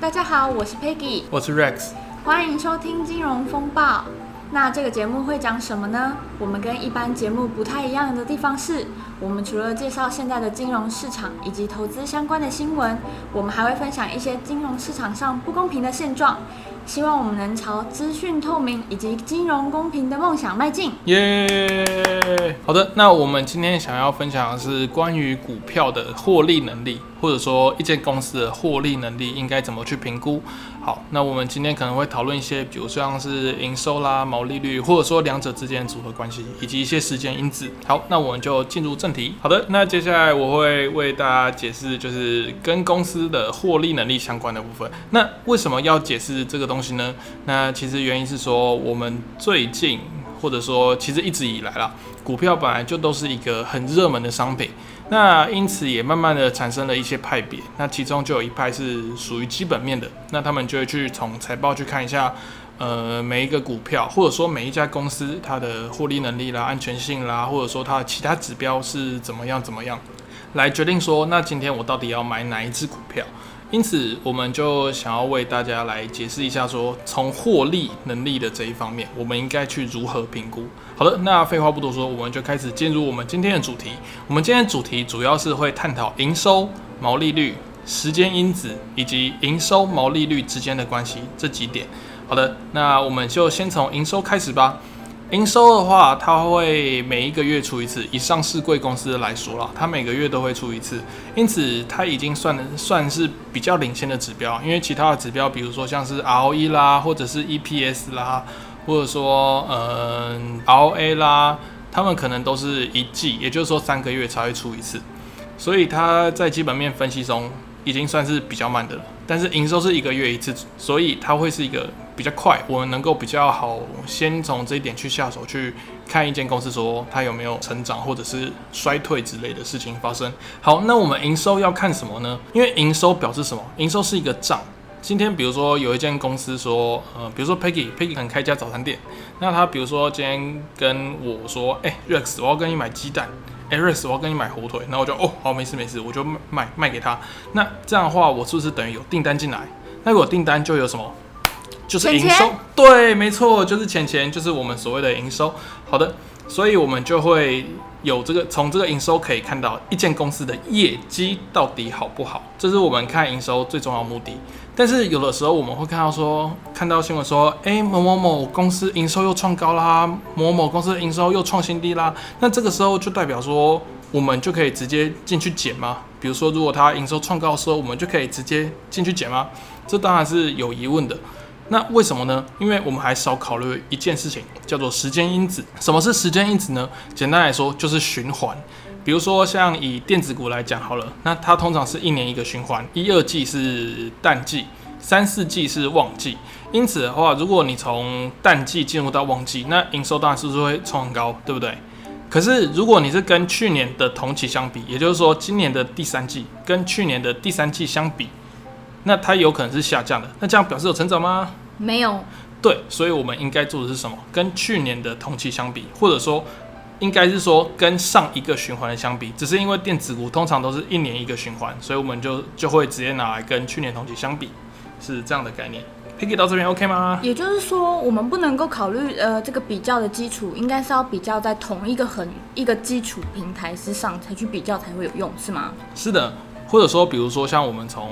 大家好，我是 Peggy，我是 Rex，欢迎收听金融风暴。那这个节目会讲什么呢？我们跟一般节目不太一样的地方是，我们除了介绍现在的金融市场以及投资相关的新闻，我们还会分享一些金融市场上不公平的现状。希望我们能朝资讯透明以及金融公平的梦想迈进。耶、yeah!！好的，那我们今天想要分享的是关于股票的获利能力，或者说一间公司的获利能力应该怎么去评估。好，那我们今天可能会讨论一些，比如像是营收啦、毛利率，或者说两者之间的组合关系，以及一些时间因子。好，那我们就进入正题。好的，那接下来我会为大家解释，就是跟公司的获利能力相关的部分。那为什么要解释这个东西呢？那其实原因是说，我们最近或者说其实一直以来啦，股票本来就都是一个很热门的商品。那因此也慢慢的产生了一些派别，那其中就有一派是属于基本面的，那他们就会去从财报去看一下，呃，每一个股票或者说每一家公司它的获利能力啦、安全性啦，或者说它的其他指标是怎么样怎么样，来决定说，那今天我到底要买哪一只股票。因此，我们就想要为大家来解释一下，说从获利能力的这一方面，我们应该去如何评估。好的，那废话不多说，我们就开始进入我们今天的主题。我们今天的主题主要是会探讨营收、毛利率、时间因子以及营收、毛利率之间的关系这几点。好的，那我们就先从营收开始吧。营收的话，它会每一个月出一次。以上市贵公司来说啦，它每个月都会出一次，因此它已经算算是比较领先的指标。因为其他的指标，比如说像是 ROE 啦，或者是 EPS 啦，或者说嗯 ROA 啦，他们可能都是一季，也就是说三个月才会出一次。所以它在基本面分析中已经算是比较慢的了。但是营收是一个月一次，所以它会是一个。比较快，我们能够比较好，先从这一点去下手，去看一间公司说它有没有成长或者是衰退之类的事情发生。好，那我们营收要看什么呢？因为营收表示什么？营收是一个账。今天比如说有一间公司说，呃，比如说 Peggy，Peggy 可能开一家早餐店，那他比如说今天跟我说，哎、Rex，我要跟你买鸡蛋，Aris，我要跟你买火腿，然后我就哦，好，没事没事，我就卖卖给他。那这样的话，我是不是等于有订单进来？那如果订单就有什么？就是营收，对，没错，就是钱钱，就是我们所谓的营收。好的，所以我们就会有这个，从这个营收可以看到一间公司的业绩到底好不好，这是我们看营收最重要的目的。但是有的时候我们会看到说，看到新闻说，诶，某某某公司营收又创高啦，某某公司营收又创新低啦，那这个时候就代表说，我们就可以直接进去减吗？比如说，如果它营收创高的时候，我们就可以直接进去减吗？这当然是有疑问的。那为什么呢？因为我们还少考虑一件事情，叫做时间因子。什么是时间因子呢？简单来说就是循环。比如说像以电子股来讲好了，那它通常是一年一个循环，一二季是淡季，三四季是旺季。因此的话，如果你从淡季进入到旺季，那营收当然是不是会冲很高，对不对？可是如果你是跟去年的同期相比，也就是说今年的第三季跟去年的第三季相比，那它有可能是下降的。那这样表示有成长吗？没有，对，所以我们应该做的是什么？跟去年的同期相比，或者说，应该是说跟上一个循环的相比，只是因为电子股通常都是一年一个循环，所以我们就就会直接拿来跟去年同期相比，是这样的概念。Picky 到这边 OK 吗？也就是说，我们不能够考虑呃这个比较的基础，应该是要比较在同一个很一个基础平台之上才去比较才会有用，是吗？是的。或者说，比如说像我们从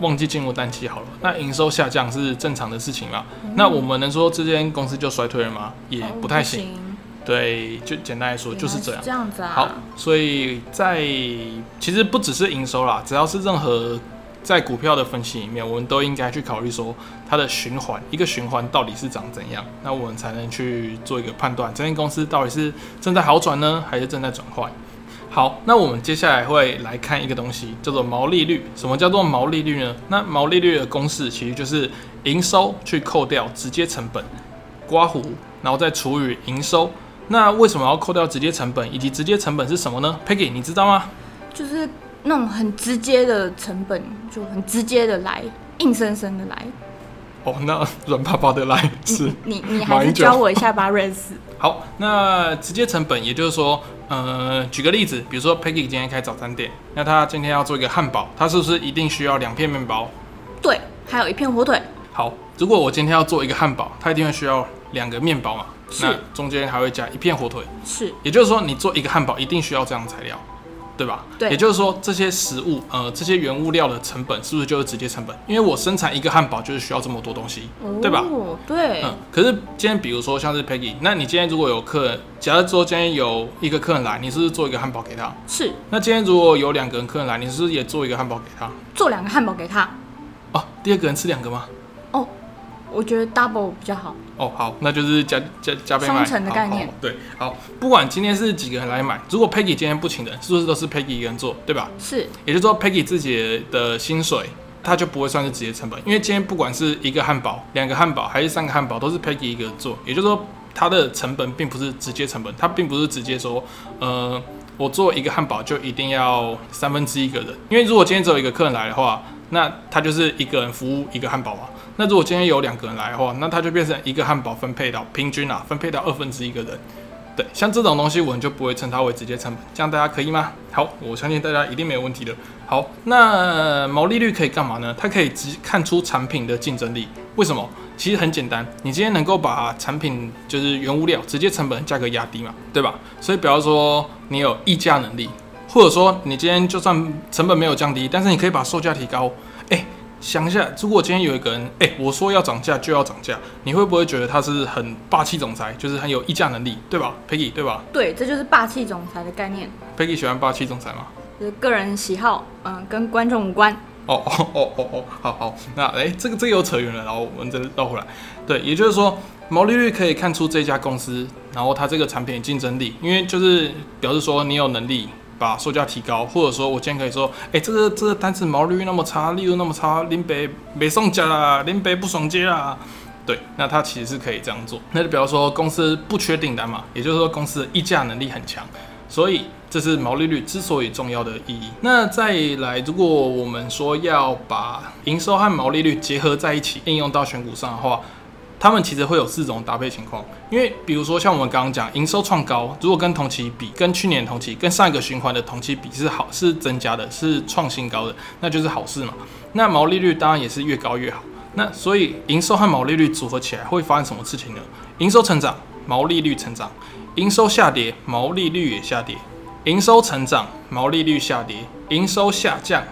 旺季进入淡季好了，那营收下降是正常的事情嘛？嗯、那我们能说这间公司就衰退了吗？也不太行。哦、行对，就简单来说就是这样。这样子啊。好，所以在其实不只是营收啦，只要是任何在股票的分析里面，我们都应该去考虑说它的循环，一个循环到底是长怎样，那我们才能去做一个判断，这间公司到底是正在好转呢，还是正在转坏？好，那我们接下来会来看一个东西，叫做毛利率。什么叫做毛利率呢？那毛利率的公式其实就是营收去扣掉直接成本，刮胡，然后再除以营收。那为什么要扣掉直接成本？以及直接成本是什么呢？Peggy，你知道吗？就是那种很直接的成本，就很直接的来，硬生生的来。哦，那软趴趴的来是？你你还是教我一下吧，Rex。好，那直接成本，也就是说。呃，举个例子，比如说 Peggy 今天开早餐店，那他今天要做一个汉堡，他是不是一定需要两片面包？对。还有一片火腿。好，如果我今天要做一个汉堡，它一定会需要两个面包嘛？是。那中间还会加一片火腿。是。也就是说，你做一个汉堡一定需要这样的材料。对吧？对，也就是说，这些食物，呃，这些原物料的成本是不是就是直接成本？因为我生产一个汉堡就是需要这么多东西，哦、对吧？对。嗯。可是今天，比如说像是 Peggy，那你今天如果有客人，假如说今天有一个客人来，你是不是做一个汉堡给他？是。那今天如果有两个人客人来，你是不是也做一个汉堡给他？做两个汉堡给他。哦，第二个人吃两个吗？哦。我觉得 double 比较好哦，好，那就是加加加倍卖，双层的概念，对，好，不管今天是几个人来买，如果 Peggy 今天不请人，是不是都是 Peggy 一个人做，对吧？是，也就是说 Peggy 自己的薪水，他就不会算是直接成本，因为今天不管是一个汉堡、两个汉堡还是三个汉堡，都是 Peggy 一个人做，也就是说它的成本并不是直接成本，它并不是直接说，呃，我做一个汉堡就一定要三分之一个人，因为如果今天只有一个客人来的话，那他就是一个人服务一个汉堡嘛。那如果今天有两个人来的话，那他就变成一个汉堡分配到平均啊，分配到二分之一个人。对，像这种东西我们就不会称它为直接成本，这样大家可以吗？好，我相信大家一定没有问题的。好，那毛利率可以干嘛呢？它可以直看出产品的竞争力。为什么？其实很简单，你今天能够把产品就是原物料直接成本价格压低嘛，对吧？所以比方说你有议价能力，或者说你今天就算成本没有降低，但是你可以把售价提高，哎、想一下，如果今天有一个人，哎、欸，我说要涨价就要涨价，你会不会觉得他是很霸气总裁，就是很有议价能力，对吧，Peggy，对吧？对，这就是霸气总裁的概念。Peggy 喜欢霸气总裁吗？就是个人喜好，嗯，跟观众无关。哦哦哦哦哦，好好，那哎、欸，这个这个又扯远了，然后我们再绕回来。对，也就是说，毛利率可以看出这家公司，然后它这个产品的竞争力，因为就是表示说你有能力。把售价提高，或者说我今天可以说，哎、欸，这个这个单子毛利率那么差，利润那么差，林北没送价啦，林北不爽接啦，对，那他其实是可以这样做，那就比方说公司不缺订单嘛，也就是说公司的议价能力很强，所以这是毛利率之所以重要的意义。那再来，如果我们说要把营收和毛利率结合在一起，应用到选股上的话。他们其实会有四种搭配情况，因为比如说像我们刚刚讲，营收创高，如果跟同期比，跟去年同期，跟上一个循环的同期比是好，是增加的，是创新高的，那就是好事嘛。那毛利率当然也是越高越好。那所以营收和毛利率组合起来会发生什么事情呢？营收成长，毛利率成长；营收下跌，毛利率也下跌；营收成长，毛利率下跌；营收下降，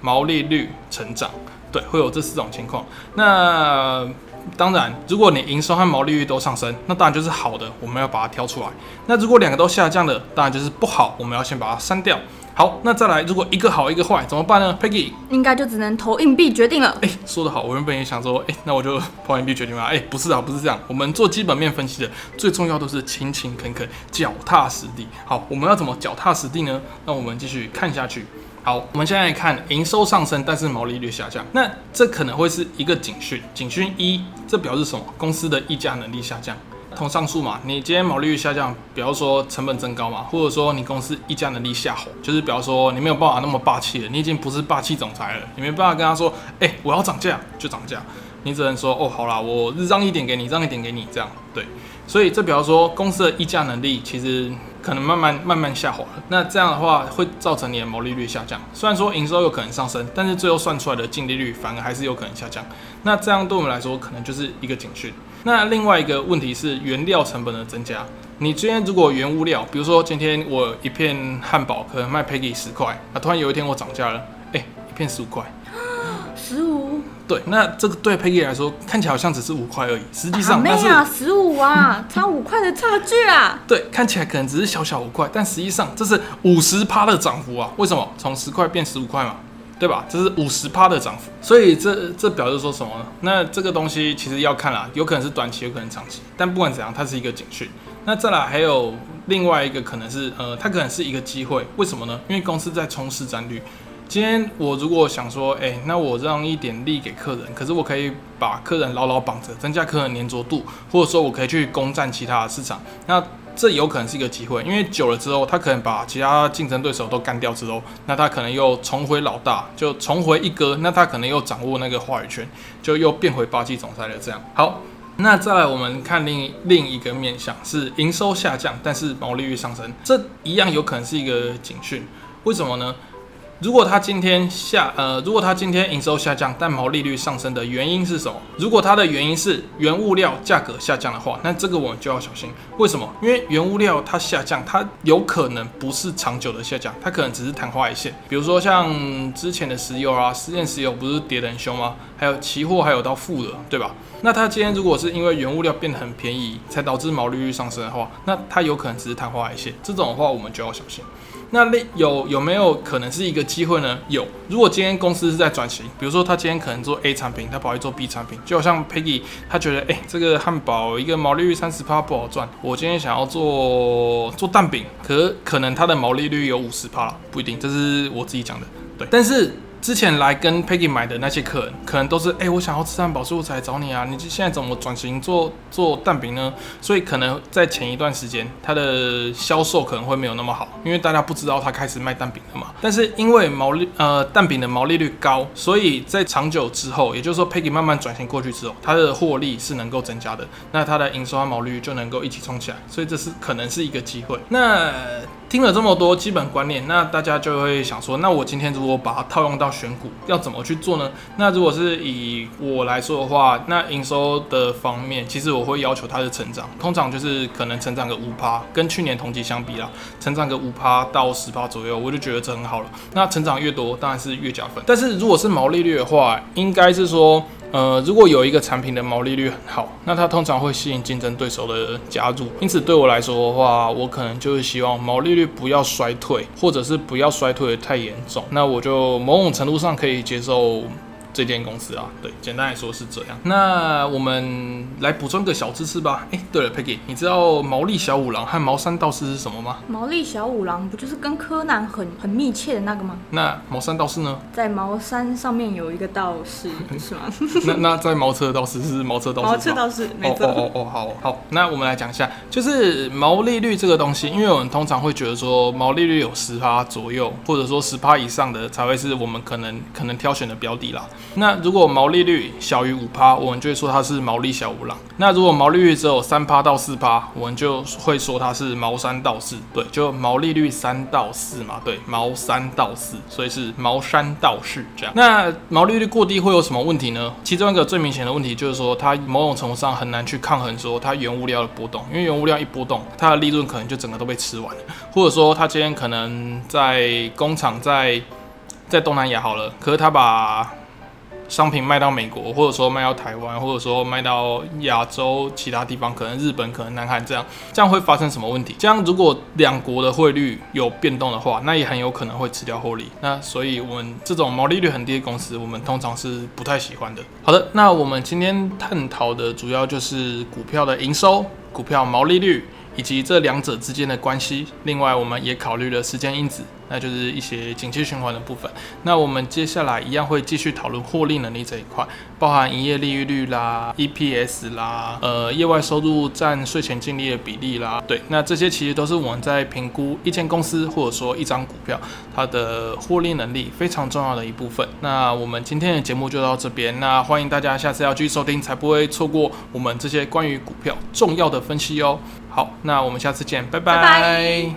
毛利率成长。对，会有这四种情况。那当然，如果你营收和毛利率都上升，那当然就是好的，我们要把它挑出来。那如果两个都下降了，当然就是不好，我们要先把它删掉。好，那再来，如果一个好一个坏，怎么办呢？Peggy 应该就只能投硬币决定了。哎、欸，说得好，我原本也想说，哎、欸，那我就投硬币决定了。哎、欸，不是啊，不是这样。我们做基本面分析的最重要都是勤勤恳恳、脚踏实地。好，我们要怎么脚踏实地呢？那我们继续看下去。好，我们现在看营收上升，但是毛利率下降，那这可能会是一个警讯。警讯一，这表示什么？公司的议价能力下降。同上述嘛，你今天毛利率下降，比方说成本增高嘛，或者说你公司议价能力下滑，就是比方说你没有办法那么霸气了，你已经不是霸气总裁了，你没办法跟他说，哎、我要涨价就涨价，你只能说，哦，好啦，我让一点给你，让一点给你，这样对。所以这比方说公司的议价能力其实。可能慢慢慢慢下滑了，那这样的话会造成你的毛利率下降。虽然说营收有可能上升，但是最后算出来的净利率反而还是有可能下降。那这样对我们来说可能就是一个警讯。那另外一个问题是原料成本的增加。你今天如果原物料，比如说今天我一片汉堡可能卖 Peggy 十块，那突然有一天我涨价了，哎，一片十五块，对，那这个对 Peggy 来说看起来好像只是五块而已，实际上那是十五啊，差五块的差距啊。对，看起来可能只是小小五块，但实际上这是五十趴的涨幅啊！为什么？从十块变十五块嘛，对吧？这是五十趴的涨幅，所以这这表示说什么呢？那这个东西其实要看啦，有可能是短期，有可能长期，但不管怎样，它是一个警讯。那再来还有另外一个可能是，呃，它可能是一个机会，为什么呢？因为公司在冲市占率。今天我如果想说，哎、那我让一点利给客人，可是我可以把客人牢牢绑着，增加客人粘着度，或者说我可以去攻占其他的市场，那这有可能是一个机会，因为久了之后，他可能把其他竞争对手都干掉之后，那他可能又重回老大，就重回一哥，那他可能又掌握那个话语权，就又变回霸气总裁了。这样好，那再来我们看另另一个面向，是营收下降，但是毛利率上升，这一样有可能是一个警讯，为什么呢？如果它今天下呃，如果它今天营收下降，但毛利率上升的原因是什么？如果它的原因是原物料价格下降的话，那这个我们就要小心。为什么？因为原物料它下降，它有可能不是长久的下降，它可能只是昙花一现。比如说像之前的石油啊，实验石油不是跌得很凶吗？还有期货还有到负的，对吧？那它今天如果是因为原物料变得很便宜，才导致毛利率上升的话，那它有可能只是昙花一现。这种的话，我们就要小心。那有有没有可能是一个机会呢？有。如果今天公司是在转型，比如说他今天可能做 A 产品，他跑去做 B 产品，就好像 Peggy，他觉得哎、这个汉堡一个毛利率三十趴不好赚，我今天想要做做蛋饼，可可能它的毛利率有五十趴，不一定，这是我自己讲的，对，但是。之前来跟 Peggy 买的那些客人，可能都是哎、我想要吃汉堡，所以我才来找你啊。你现在怎么转型做做蛋饼呢？所以可能在前一段时间，它的销售可能会没有那么好，因为大家不知道他开始卖蛋饼了嘛。但是因为毛利呃蛋饼的毛利率高，所以在长久之后，也就是说 Peggy 慢慢转型过去之后，它的获利是能够增加的，那它的营收和毛利率就能够一起冲起来，所以这是可能是一个机会。那听了这么多基本观念，那大家就会想说，那我今天如果把它套用到选股，要怎么去做呢？那如果是以我来说的话，那营收的方面，其实我会要求它的成长，通常就是可能成长个五趴，跟去年同期相比啦，成长个五趴到十趴左右，我就觉得这很好了。那成长越多，当然是越加分。但是如果是毛利率的话，应该是说。呃，如果有一个产品的毛利率很好，那它通常会吸引竞争对手的加入。因此，对我来说的话，我可能就是希望毛利率不要衰退，或者是不要衰退的太严重。那我就某种程度上可以接受。这间公司啊，对，简单来说是这样。那我们来补充个小知识吧。哎，对了，Peggy，你知道毛利小五郎和毛山道士是什么吗？毛利小五郎不就是跟柯南很很密切的那个吗？那毛山道士呢？在毛山上面有一个道士，是吗？那那在毛车道士是毛车道士。毛车道士，没错。哦哦哦，好好。那我们来讲一下，就是毛利率这个东西，因为我们通常会觉得说毛利率有十趴左右，或者说十趴以上的才会是我们可能可能挑选的标的啦。那如果毛利率小于五趴，我们就会说它是毛利小五郎。那如果毛利率只有三趴到四趴，我们就会说它是毛三道士。对，就毛利率三到四嘛，对，毛三到四，所以是毛三道士这样。那毛利率过低会有什么问题呢？其中一个最明显的问题就是说，它某种程度上很难去抗衡说它原物料的波动，因为原物料一波动，它的利润可能就整个都被吃完了，或者说它今天可能在工厂在在东南亚好了，可是它把商品卖到美国，或者说卖到台湾，或者说卖到亚洲其他地方，可能日本，可能南韩这样，这样会发生什么问题？这样如果两国的汇率有变动的话，那也很有可能会吃掉获利。那所以我们这种毛利率很低的公司，我们通常是不太喜欢的。好的，那我们今天探讨的主要就是股票的营收、股票毛利率以及这两者之间的关系。另外，我们也考虑了时间因子。那就是一些景气循环的部分。那我们接下来一样会继续讨论获利能力这一块，包含营业利率啦、EPS 啦、呃业外收入占税前净利的比例啦。对，那这些其实都是我们在评估一间公司或者说一张股票它的获利能力非常重要的一部分。那我们今天的节目就到这边，那欢迎大家下次要继续收听，才不会错过我们这些关于股票重要的分析哦。好，那我们下次见，拜拜。拜拜。